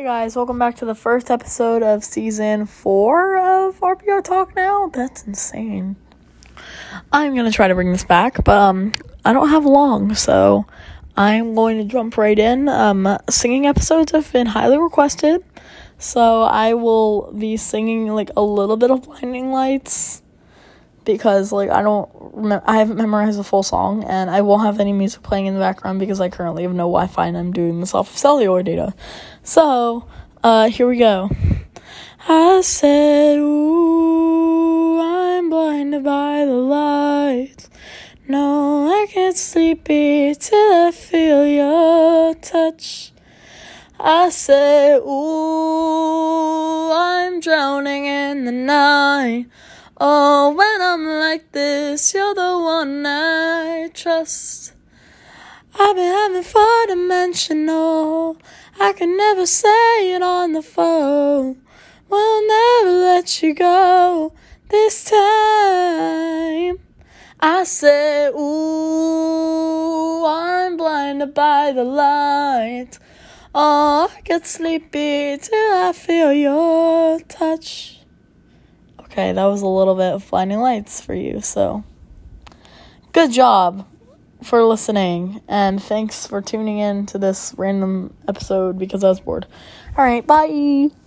Hey guys, welcome back to the first episode of season four of RBR Talk Now. That's insane. I'm gonna try to bring this back, but um, I don't have long, so I'm going to jump right in. Um, singing episodes have been highly requested, so I will be singing like a little bit of Blinding Lights because like I don't I haven't memorized the full song and I won't have any music playing in the background because I currently have no Wi-Fi and I'm doing this off of cellular data. So, uh here we go. I said, "Ooh, I'm blinded by the lights. No, I can't sleep till I feel your touch." I said, Ooh, I'm drowning in the night. Oh, when I'm like this, you're the one I trust. I've been having four dimensional. I can never say it on the phone. We'll never let you go this time. I say, Ooh, I'm blinded by the light. Oh, I get sleepy till I feel your touch. Okay, that was a little bit of blinding lights for you, so good job for listening and thanks for tuning in to this random episode because I was bored. All right, bye.